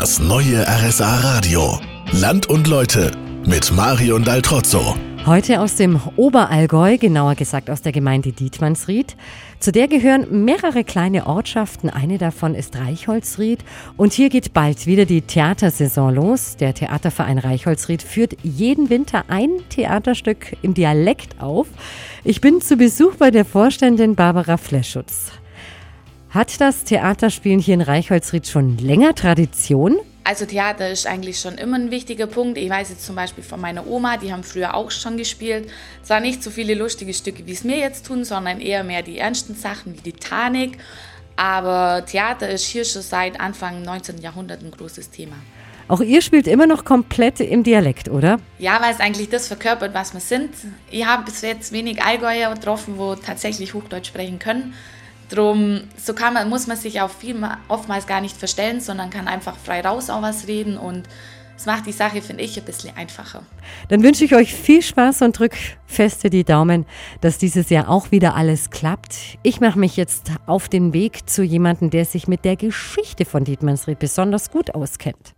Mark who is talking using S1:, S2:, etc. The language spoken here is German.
S1: Das neue RSA Radio. Land und Leute mit Marion Daltrozzo.
S2: Heute aus dem Oberallgäu, genauer gesagt aus der Gemeinde Dietmannsried. Zu der gehören mehrere kleine Ortschaften. Eine davon ist Reichholzried. Und hier geht bald wieder die Theatersaison los. Der Theaterverein Reichholzried führt jeden Winter ein Theaterstück im Dialekt auf. Ich bin zu Besuch bei der Vorständin Barbara Fleschutz. Hat das Theaterspielen hier in Reichholzried schon länger Tradition?
S3: Also Theater ist eigentlich schon immer ein wichtiger Punkt. Ich weiß jetzt zum Beispiel von meiner Oma, die haben früher auch schon gespielt. Zwar nicht so viele lustige Stücke, wie es mir jetzt tun, sondern eher mehr die ernsten Sachen wie die Titanic. Aber Theater ist hier schon seit Anfang 19. Jahrhundert ein großes Thema.
S2: Auch ihr spielt immer noch komplett im Dialekt, oder?
S3: Ja, weil es eigentlich das verkörpert, was wir sind. Ich habe bis jetzt wenig Allgäuer getroffen, wo tatsächlich Hochdeutsch sprechen können. Drum, so kann man, muss man sich auch viel, oftmals gar nicht verstellen, sondern kann einfach frei raus auch was reden und es macht die Sache, finde ich, ein bisschen einfacher.
S2: Dann wünsche ich euch viel Spaß und drück feste die Daumen, dass dieses Jahr auch wieder alles klappt. Ich mache mich jetzt auf den Weg zu jemandem, der sich mit der Geschichte von Dietmannsried besonders gut auskennt.